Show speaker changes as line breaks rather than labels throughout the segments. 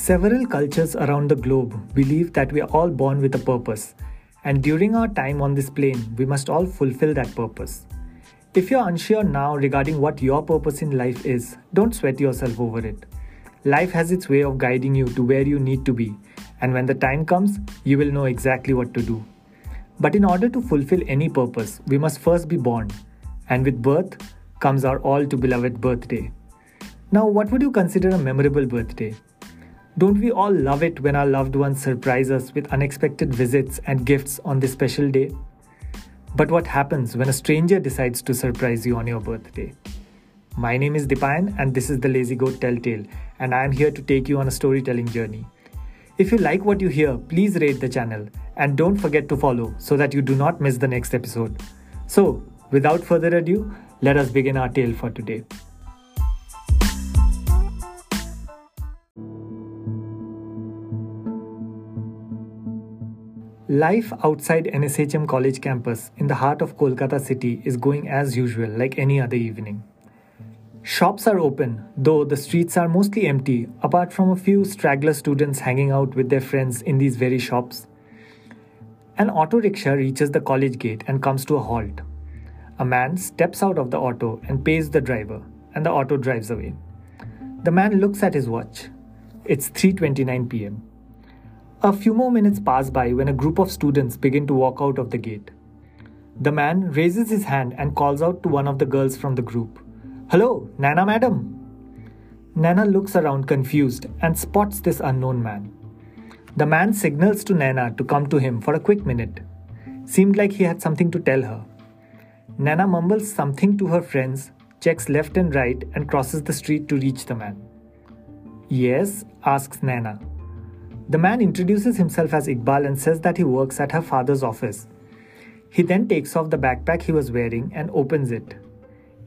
Several cultures around the globe believe that we are all born with a purpose, and during our time on this plane, we must all fulfill that purpose. If you're unsure now regarding what your purpose in life is, don't sweat yourself over it. Life has its way of guiding you to where you need to be, and when the time comes, you will know exactly what to do. But in order to fulfill any purpose, we must first be born, and with birth comes our all too beloved birthday. Now, what would you consider a memorable birthday? Don't we all love it when our loved ones surprise us with unexpected visits and gifts on this special day? But what happens when a stranger decides to surprise you on your birthday? My name is Dipayan and this is the Lazy Goat Telltale, and I am here to take you on a storytelling journey. If you like what you hear, please rate the channel and don't forget to follow so that you do not miss the next episode. So, without further ado, let us begin our tale for today. Life outside NSHM college campus in the heart of Kolkata city is going as usual like any other evening. Shops are open, though the streets are mostly empty, apart from a few straggler students hanging out with their friends in these very shops. An auto rickshaw reaches the college gate and comes to a halt. A man steps out of the auto and pays the driver, and the auto drives away. The man looks at his watch. It's 3:29 p.m. A few more minutes pass by when a group of students begin to walk out of the gate. The man raises his hand and calls out to one of the girls from the group Hello, Nana madam. Nana looks around confused and spots this unknown man. The man signals to Nana to come to him for a quick minute. Seemed like he had something to tell her. Nana mumbles something to her friends, checks left and right, and crosses the street to reach the man. Yes? asks Nana. The man introduces himself as Iqbal and says that he works at her father's office. He then takes off the backpack he was wearing and opens it.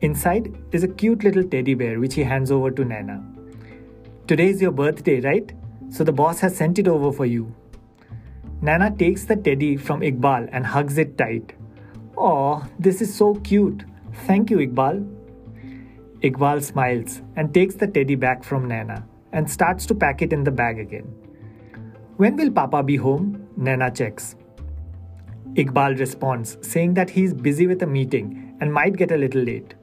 Inside is a cute little teddy bear which he hands over to Nana. Today is your birthday, right? So the boss has sent it over for you. Nana takes the teddy from Iqbal and hugs it tight. Oh, this is so cute. Thank you, Iqbal. Iqbal smiles and takes the teddy back from Nana and starts to pack it in the bag again. When will Papa be home? Nana checks. Iqbal responds, saying that he is busy with a meeting and might get a little late.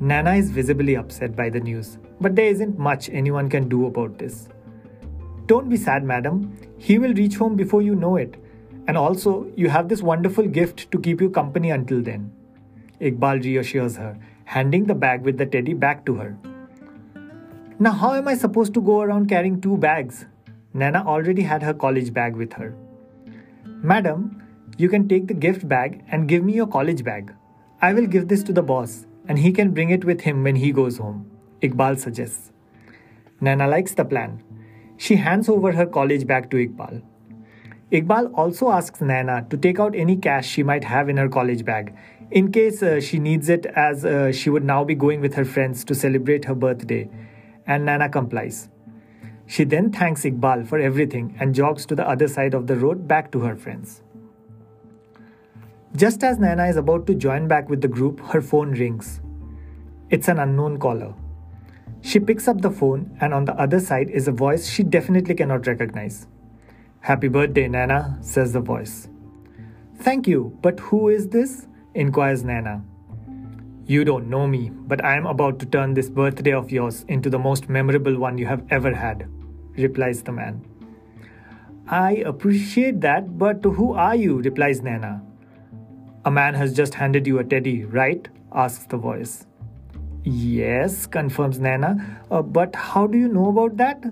Nana is visibly upset by the news, but there isn't much anyone can do about this. Don't be sad, madam. He will reach home before you know it. And also, you have this wonderful gift to keep you company until then. Iqbal reassures her, handing the bag with the teddy back to her. Now, how am I supposed to go around carrying two bags? Nana already had her college bag with her. Madam, you can take the gift bag and give me your college bag. I will give this to the boss and he can bring it with him when he goes home, Iqbal suggests. Nana likes the plan. She hands over her college bag to Iqbal. Iqbal also asks Nana to take out any cash she might have in her college bag in case uh, she needs it as uh, she would now be going with her friends to celebrate her birthday, and Nana complies. She then thanks Iqbal for everything and jogs to the other side of the road back to her friends. Just as Nana is about to join back with the group, her phone rings. It's an unknown caller. She picks up the phone, and on the other side is a voice she definitely cannot recognize. Happy birthday, Nana, says the voice. Thank you, but who is this? inquires Nana. You don't know me, but I am about to turn this birthday of yours into the most memorable one you have ever had replies the man. I appreciate that, but who are you? replies Nana. A man has just handed you a teddy, right? asks the voice. Yes, confirms Nana. Uh, but how do you know about that?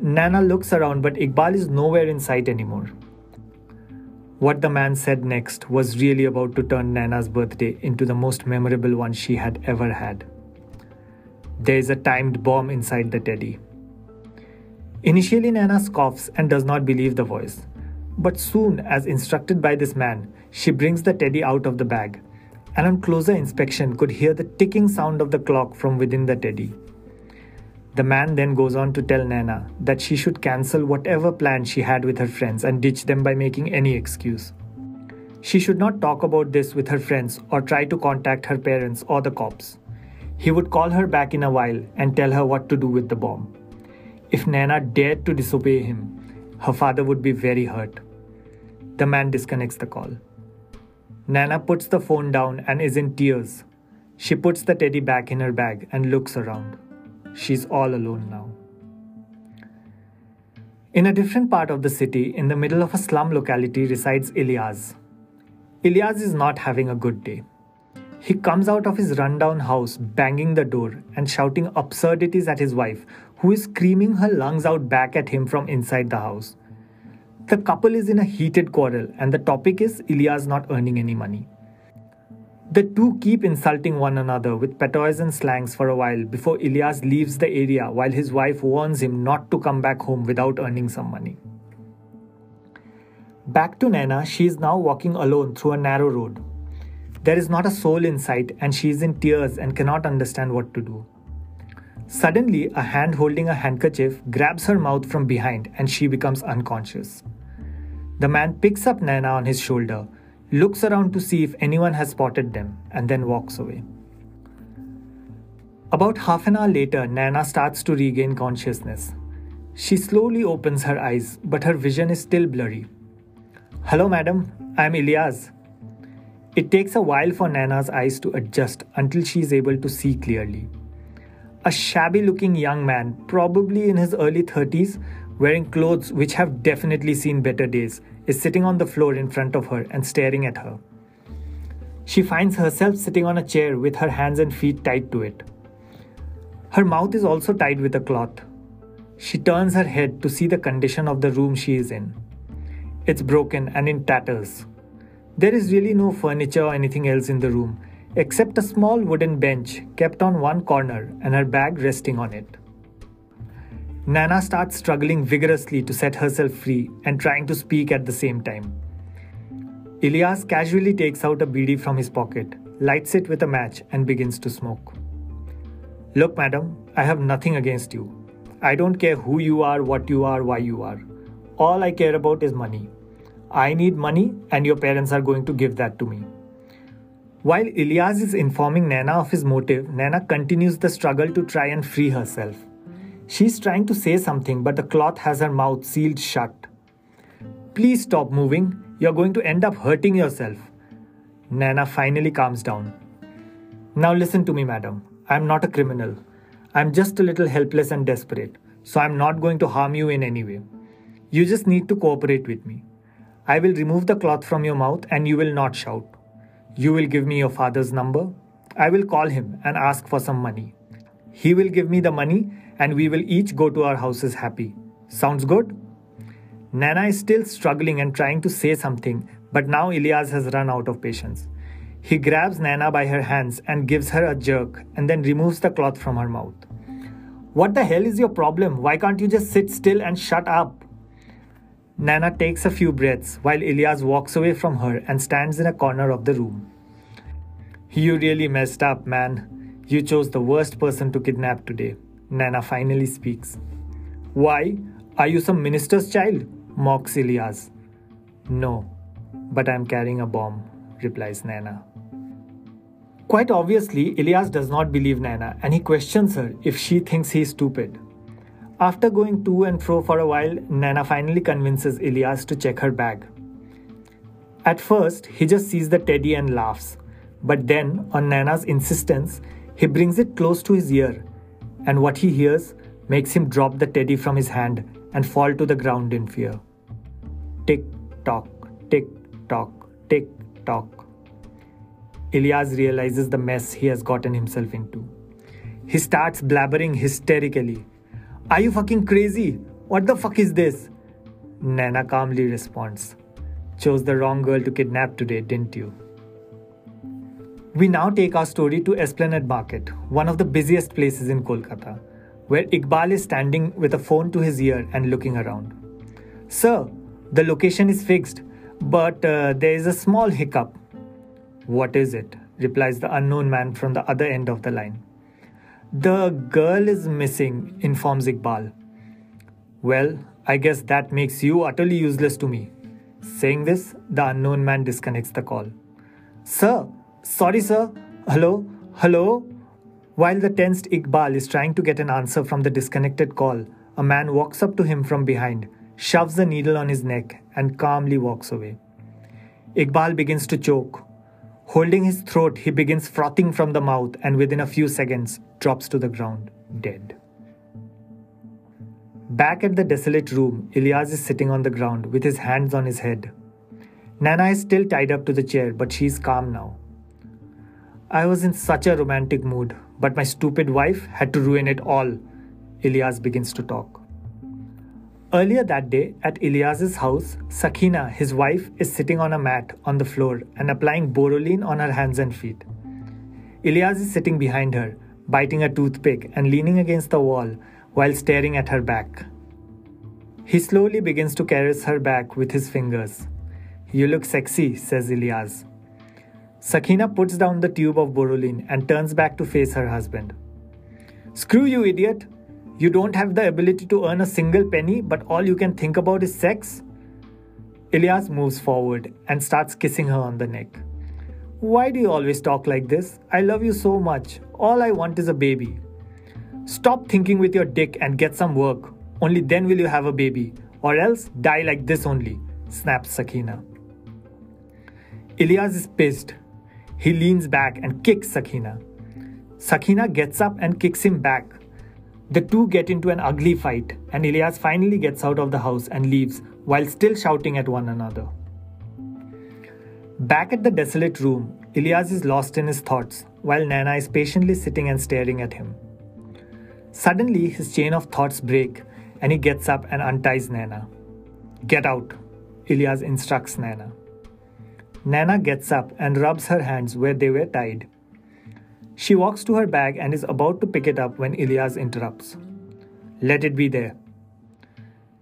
Nana looks around, but Iqbal is nowhere in sight anymore. What the man said next was really about to turn Nana's birthday into the most memorable one she had ever had. There is a timed bomb inside the teddy. Initially, Nana scoffs and does not believe the voice. But soon, as instructed by this man, she brings the teddy out of the bag, and on closer inspection could hear the ticking sound of the clock from within the teddy. The man then goes on to tell Nana that she should cancel whatever plan she had with her friends and ditch them by making any excuse. She should not talk about this with her friends or try to contact her parents or the cops. He would call her back in a while and tell her what to do with the bomb. If Nana dared to disobey him, her father would be very hurt. The man disconnects the call. Nana puts the phone down and is in tears. She puts the teddy back in her bag and looks around. She's all alone now. In a different part of the city, in the middle of a slum locality, resides Ilyas. Ilyas is not having a good day. He comes out of his rundown house, banging the door and shouting absurdities at his wife, who is screaming her lungs out back at him from inside the house. The couple is in a heated quarrel, and the topic is Ilyas not earning any money. The two keep insulting one another with patois and slangs for a while before Ilyas leaves the area while his wife warns him not to come back home without earning some money. Back to Naina, she is now walking alone through a narrow road. There is not a soul in sight, and she is in tears and cannot understand what to do. Suddenly, a hand holding a handkerchief grabs her mouth from behind and she becomes unconscious. The man picks up Naina on his shoulder looks around to see if anyone has spotted them, and then walks away. About half an hour later, Naina starts to regain consciousness. She slowly opens her eyes, but her vision is still blurry. Hello, madam, I'm Ilyas. It takes a while for Naina's eyes to adjust until she is able to see clearly. A shabby looking young man, probably in his early 30s, wearing clothes which have definitely seen better days, is sitting on the floor in front of her and staring at her. She finds herself sitting on a chair with her hands and feet tied to it. Her mouth is also tied with a cloth. She turns her head to see the condition of the room she is in. It's broken and in tatters. There is really no furniture or anything else in the room except a small wooden bench kept on one corner and her bag resting on it. Nana starts struggling vigorously to set herself free and trying to speak at the same time. Ilyas casually takes out a bidi from his pocket, lights it with a match, and begins to smoke. Look, madam, I have nothing against you. I don't care who you are, what you are, why you are. All I care about is money. I need money, and your parents are going to give that to me. While Ilyas is informing Nana of his motive, Nana continues the struggle to try and free herself. She's trying to say something, but the cloth has her mouth sealed shut. Please stop moving. You're going to end up hurting yourself. Nana finally calms down. Now listen to me, madam. I'm not a criminal. I'm just a little helpless and desperate, so I'm not going to harm you in any way. You just need to cooperate with me. I will remove the cloth from your mouth and you will not shout. You will give me your father's number. I will call him and ask for some money. He will give me the money and we will each go to our houses happy. Sounds good? Nana is still struggling and trying to say something, but now Ilyas has run out of patience. He grabs Nana by her hands and gives her a jerk and then removes the cloth from her mouth. What the hell is your problem? Why can't you just sit still and shut up? Naina takes a few breaths while Ilyas walks away from her and stands in a corner of the room. You really messed up, man. You chose the worst person to kidnap today. Nana finally speaks. Why? Are you some minister's child? mocks Ilyas. No, but I'm carrying a bomb, replies Nana. Quite obviously, Ilyas does not believe Nana and he questions her if she thinks he is stupid. After going to and fro for a while, Nana finally convinces Ilyas to check her bag. At first, he just sees the teddy and laughs, but then, on Nana's insistence, he brings it close to his ear and what he hears makes him drop the teddy from his hand and fall to the ground in fear. Tick tock, tick tock, tick tock. Ilyas realizes the mess he has gotten himself into. He starts blabbering hysterically. Are you fucking crazy? What the fuck is this? Naina calmly responds. Chose the wrong girl to kidnap today, didn't you? We now take our story to Esplanade Market, one of the busiest places in Kolkata, where Iqbal is standing with a phone to his ear and looking around. Sir, the location is fixed, but uh, there is a small hiccup. What is it? replies the unknown man from the other end of the line. The girl is missing, informs Iqbal. Well, I guess that makes you utterly useless to me. Saying this, the unknown man disconnects the call. Sir, Sorry, sir. Hello? Hello? While the tensed Iqbal is trying to get an answer from the disconnected call, a man walks up to him from behind, shoves the needle on his neck, and calmly walks away. Iqbal begins to choke. Holding his throat, he begins frothing from the mouth and within a few seconds drops to the ground, dead. Back at the desolate room, Ilyas is sitting on the ground with his hands on his head. Nana is still tied up to the chair, but she is calm now. I was in such a romantic mood, but my stupid wife had to ruin it all. Ilyas begins to talk. Earlier that day, at Ilyas's house, Sakina, his wife, is sitting on a mat on the floor and applying Boroline on her hands and feet. Ilyas is sitting behind her, biting a toothpick and leaning against the wall while staring at her back. He slowly begins to caress her back with his fingers. You look sexy, says Ilyas. Sakina puts down the tube of Boroline and turns back to face her husband. Screw you, idiot! You don't have the ability to earn a single penny, but all you can think about is sex? Ilyas moves forward and starts kissing her on the neck. Why do you always talk like this? I love you so much. All I want is a baby. Stop thinking with your dick and get some work. Only then will you have a baby. Or else die like this only, snaps Sakina. Ilyas is pissed. He leans back and kicks Sakina. Sakina gets up and kicks him back. The two get into an ugly fight, and Ilyas finally gets out of the house and leaves while still shouting at one another. Back at the desolate room, Ilyas is lost in his thoughts while Nana is patiently sitting and staring at him. Suddenly, his chain of thoughts break and he gets up and unties Nana. Get out, Ilyas instructs Nana. Nana gets up and rubs her hands where they were tied. She walks to her bag and is about to pick it up when Ilyas interrupts. Let it be there.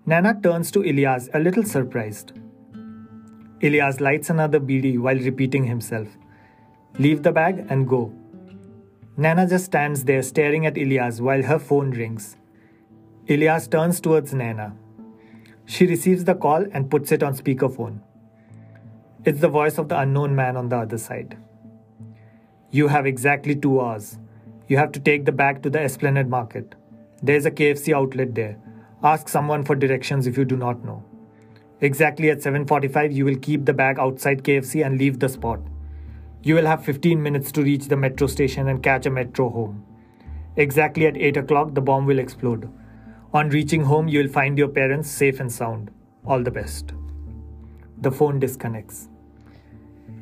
Nana turns to Ilyas a little surprised. Ilyas lights another bidi while repeating himself. Leave the bag and go. Nana just stands there staring at Ilyas while her phone rings. Ilyas turns towards Nana. She receives the call and puts it on speakerphone. It's the voice of the unknown man on the other side. You have exactly two hours. You have to take the bag to the Esplanade Market. There's a KFC outlet there. Ask someone for directions if you do not know. Exactly at 7:45 you will keep the bag outside KFC and leave the spot. You will have 15 minutes to reach the metro station and catch a metro home. Exactly at 8 o'clock the bomb will explode. On reaching home you will find your parents safe and sound. All the best. The phone disconnects.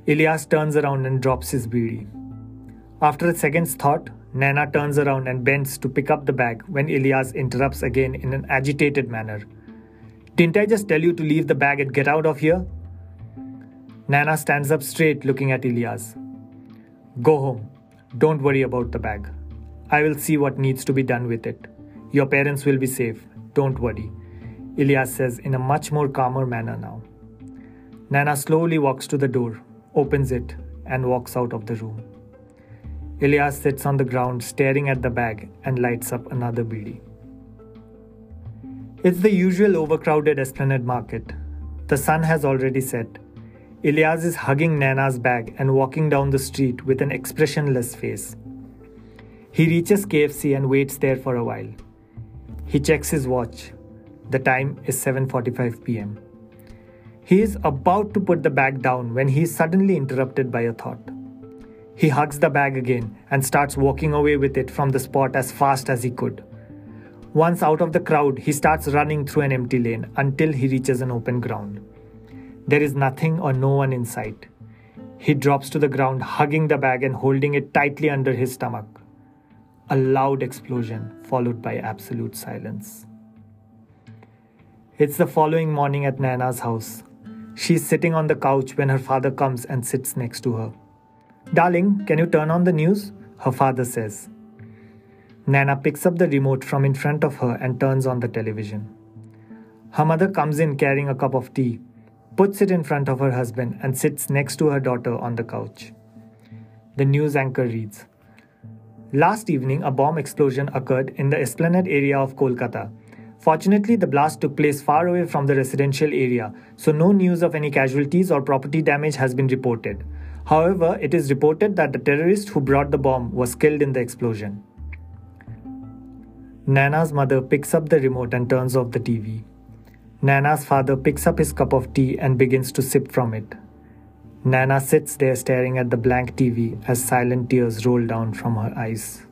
Ilyas turns around and drops his bidi. After a second's thought, Nana turns around and bends to pick up the bag when Ilyas interrupts again in an agitated manner. Didn't I just tell you to leave the bag and get out of here? Nana stands up straight looking at Ilyas. Go home. Don't worry about the bag. I will see what needs to be done with it. Your parents will be safe. Don't worry. Ilyas says in a much more calmer manner now. Nana slowly walks to the door, opens it, and walks out of the room. Ilyas sits on the ground staring at the bag and lights up another bidi. It's the usual overcrowded Esplanade market. The sun has already set. Ilyas is hugging Nana's bag and walking down the street with an expressionless face. He reaches KFC and waits there for a while. He checks his watch. The time is 7:45 p.m. He is about to put the bag down when he is suddenly interrupted by a thought. He hugs the bag again and starts walking away with it from the spot as fast as he could. Once out of the crowd, he starts running through an empty lane until he reaches an open ground. There is nothing or no one in sight. He drops to the ground, hugging the bag and holding it tightly under his stomach. A loud explosion, followed by absolute silence. It's the following morning at Nana's house. She's sitting on the couch when her father comes and sits next to her. Darling, can you turn on the news? Her father says. Nana picks up the remote from in front of her and turns on the television. Her mother comes in carrying a cup of tea, puts it in front of her husband, and sits next to her daughter on the couch. The news anchor reads Last evening, a bomb explosion occurred in the Esplanade area of Kolkata. Fortunately, the blast took place far away from the residential area, so no news of any casualties or property damage has been reported. However, it is reported that the terrorist who brought the bomb was killed in the explosion. Nana's mother picks up the remote and turns off the TV. Nana's father picks up his cup of tea and begins to sip from it. Nana sits there staring at the blank TV as silent tears roll down from her eyes.